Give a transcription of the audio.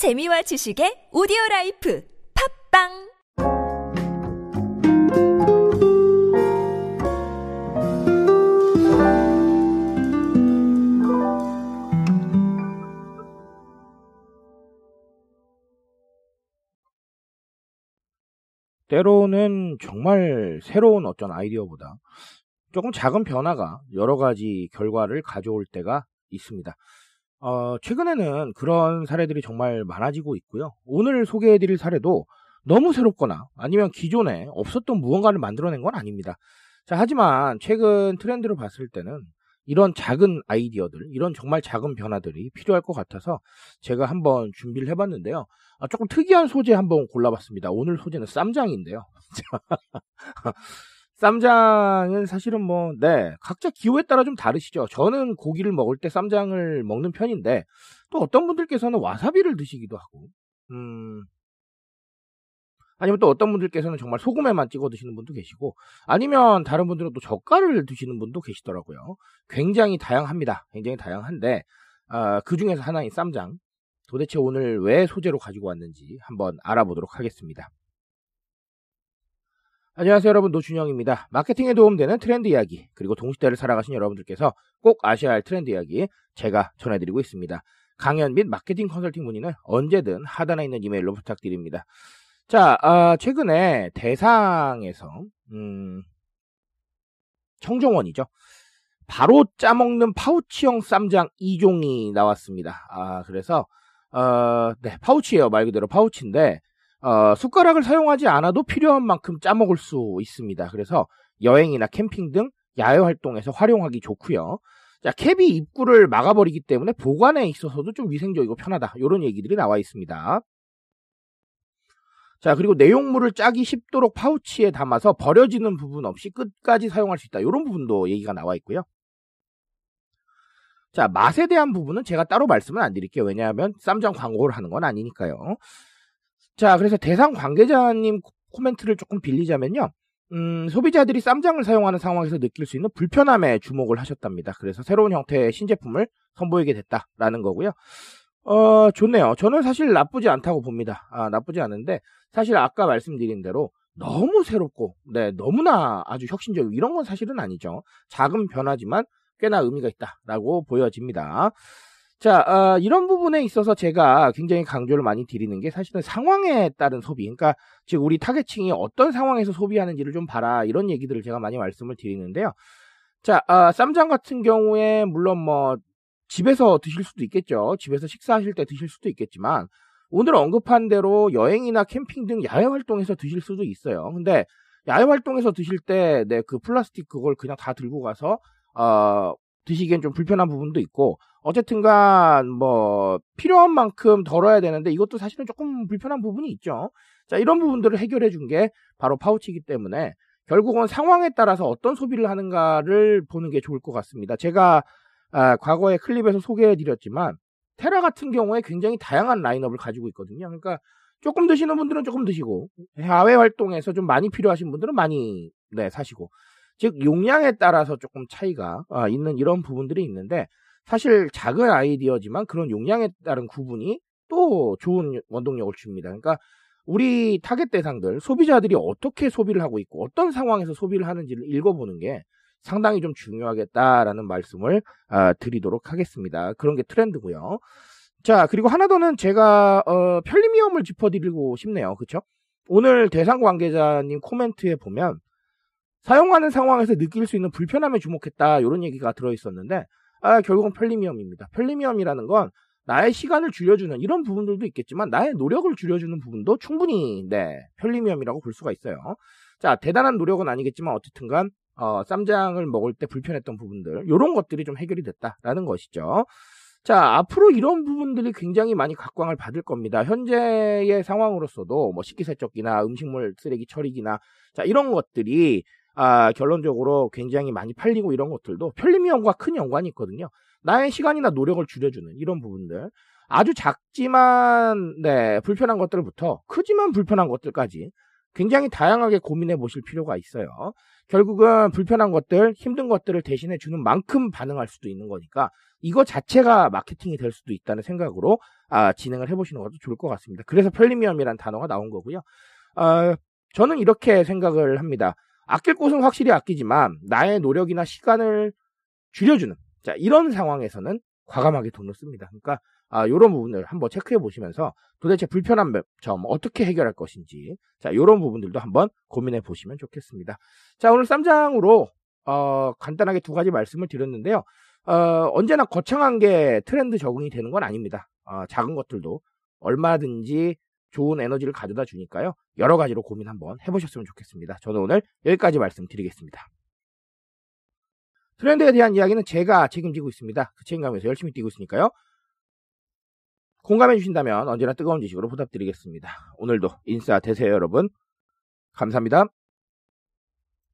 재미와 지식의 오디오 라이프 팟빵 때로는 정말 새로운 어떤 아이디어보다 조금 작은 변화가 여러 가지 결과를 가져올 때가 있습니다. 어, 최근에는 그런 사례들이 정말 많아지고 있고요. 오늘 소개해드릴 사례도 너무 새롭거나 아니면 기존에 없었던 무언가를 만들어낸 건 아닙니다. 자, 하지만 최근 트렌드를 봤을 때는 이런 작은 아이디어들, 이런 정말 작은 변화들이 필요할 것 같아서 제가 한번 준비를 해봤는데요. 아, 조금 특이한 소재 한번 골라봤습니다. 오늘 소재는 쌈장인데요. 쌈장은 사실은 뭐, 네, 각자 기호에 따라 좀 다르시죠. 저는 고기를 먹을 때 쌈장을 먹는 편인데, 또 어떤 분들께서는 와사비를 드시기도 하고, 음, 아니면 또 어떤 분들께서는 정말 소금에만 찍어 드시는 분도 계시고, 아니면 다른 분들은 또 젓갈을 드시는 분도 계시더라고요. 굉장히 다양합니다. 굉장히 다양한데, 아, 그 중에서 하나인 쌈장. 도대체 오늘 왜 소재로 가지고 왔는지 한번 알아보도록 하겠습니다. 안녕하세요 여러분 노준영입니다. 마케팅에 도움되는 트렌드 이야기 그리고 동시대를 살아가신 여러분들께서 꼭 아셔야 할 트렌드 이야기 제가 전해드리고 있습니다. 강연 및 마케팅 컨설팅 문의는 언제든 하단에 있는 이메일로 부탁드립니다. 자 어, 최근에 대상에서 음, 청정원이죠. 바로 짜먹는 파우치형 쌈장 2종이 나왔습니다. 아 그래서 어, 네, 파우치예요. 말 그대로 파우치인데 어, 숟가락을 사용하지 않아도 필요한 만큼 짜먹을 수 있습니다. 그래서 여행이나 캠핑 등 야외 활동에서 활용하기 좋고요. 자, 캡이 입구를 막아버리기 때문에 보관에 있어서도 좀 위생적이고 편하다. 이런 얘기들이 나와 있습니다. 자, 그리고 내용물을 짜기 쉽도록 파우치에 담아서 버려지는 부분 없이 끝까지 사용할 수 있다. 이런 부분도 얘기가 나와 있고요. 자, 맛에 대한 부분은 제가 따로 말씀은 안 드릴게요. 왜냐하면 쌈장 광고를 하는 건 아니니까요. 자, 그래서 대상 관계자님 코멘트를 조금 빌리자면요. 음, 소비자들이 쌈장을 사용하는 상황에서 느낄 수 있는 불편함에 주목을 하셨답니다. 그래서 새로운 형태의 신제품을 선보이게 됐다라는 거고요. 어, 좋네요. 저는 사실 나쁘지 않다고 봅니다. 아, 나쁘지 않은데, 사실 아까 말씀드린 대로 너무 새롭고, 네, 너무나 아주 혁신적이고, 이런 건 사실은 아니죠. 작은 변화지만 꽤나 의미가 있다라고 보여집니다. 자, 어, 이런 부분에 있어서 제가 굉장히 강조를 많이 드리는 게 사실은 상황에 따른 소비. 그러니까 즉 우리 타겟층이 어떤 상황에서 소비하는지를 좀 봐라. 이런 얘기들을 제가 많이 말씀을 드리는데요. 자, 어, 쌈장 같은 경우에 물론 뭐 집에서 드실 수도 있겠죠. 집에서 식사하실 때 드실 수도 있겠지만 오늘 언급한 대로 여행이나 캠핑 등 야외 활동에서 드실 수도 있어요. 근데 야외 활동에서 드실 때 네, 그 플라스틱 그걸 그냥 다 들고 가서 어, 드시기엔 좀 불편한 부분도 있고 어쨌든간 뭐 필요한 만큼 덜어야 되는데 이것도 사실은 조금 불편한 부분이 있죠. 자 이런 부분들을 해결해 준 게 바로 파우치이기 때문에 결국은 상황에 따라서 어떤 소비를 하는가를 보는 게 좋을 것 같습니다. 제가 아, 과거에 클립에서 소개해 드렸지만 테라 같은 경우에 굉장히 다양한 라인업을 가지고 있거든요. 그러니까 조금 드시는 분들은 조금 드시고 야외 활동에서 좀 많이 필요하신 분들은 많이 네 사시고 즉 용량에 따라서 조금 차이가 아, 있는 이런 부분들이 있는데 사실 작은 아이디어지만 그런 용량에 따른 구분이 또 좋은 원동력을 줍니다. 그러니까 우리 타겟 대상들 소비자들이 어떻게 소비를 하고 있고 어떤 상황에서 소비를 하는지를 읽어보는 게 상당히 좀 중요하겠다라는 말씀을 아, 드리도록 하겠습니다. 그런 게 트렌드고요. 자 그리고 하나 더는 제가 어, 편리미엄을 짚어드리고 싶네요. 그렇죠? 오늘 대상 관계자님 코멘트에 보면 사용하는 상황에서 느낄 수 있는 불편함에 주목했다 이런 얘기가 들어있었는데 아, 결국은 편리미엄입니다. 편리미엄이라는 건 나의 시간을 줄여주는 이런 부분들도 있겠지만 나의 노력을 줄여주는 부분도 충분히 네 편리미엄이라고 볼 수가 있어요. 자 대단한 노력은 아니겠지만 어쨌든간 어, 쌈장을 먹을 때 불편했던 부분들 이런 것들이 좀 해결이 됐다라는 것이죠. 자 앞으로 이런 부분들이 굉장히 많이 각광을 받을 겁니다. 현재의 상황으로서도 뭐 식기세척기나 음식물 쓰레기 처리기나 자 이런 것들이 아, 결론적으로 굉장히 많이 팔리고 이런 것들도 편리미엄과 큰 연관이 있거든요. 나의 시간이나 노력을 줄여주는 이런 부분들. 아주 작지만, 네, 불편한 것들부터 크지만 불편한 것들까지 굉장히 다양하게 고민해 보실 필요가 있어요. 결국은 불편한 것들, 힘든 것들을 대신해 주는 만큼 반응할 수도 있는 거니까 이거 자체가 마케팅이 될 수도 있다는 생각으로 아, 진행을 해보시는 것도 좋을 것 같습니다. 그래서 편리미엄이라는 단어가 나온 거고요. 어, 저는 이렇게 생각을 합니다. 아낄 곳은 확실히 아끼지만 나의 노력이나 시간을 줄여주는 자 이런 상황에서는 과감하게 돈을 씁니다. 그러니까 아, 이런 부분을 한번 체크해 보시면서 도대체 불편한 점 어떻게 해결할 것인지 자 이런 부분들도 한번 고민해 보시면 좋겠습니다. 자 오늘 쌈장으로 어, 간단하게 두 가지 말씀을 드렸는데요. 어, 언제나 거창한 게 트렌드 적응이 되는 건 아닙니다. 어, 작은 것들도 얼마든지 좋은 에너지를 가져다 주니까요. 여러 가지로 고민 한번 해보셨으면 좋겠습니다. 저는 오늘 여기까지 말씀드리겠습니다. 트렌드에 대한 이야기는 제가 책임지고 있습니다. 그 책임감에서 열심히 뛰고 있으니까요. 공감해 주신다면 언제나 뜨거운 지식으로 부탁드리겠습니다. 오늘도 인싸 되세요, 여러분. 감사합니다.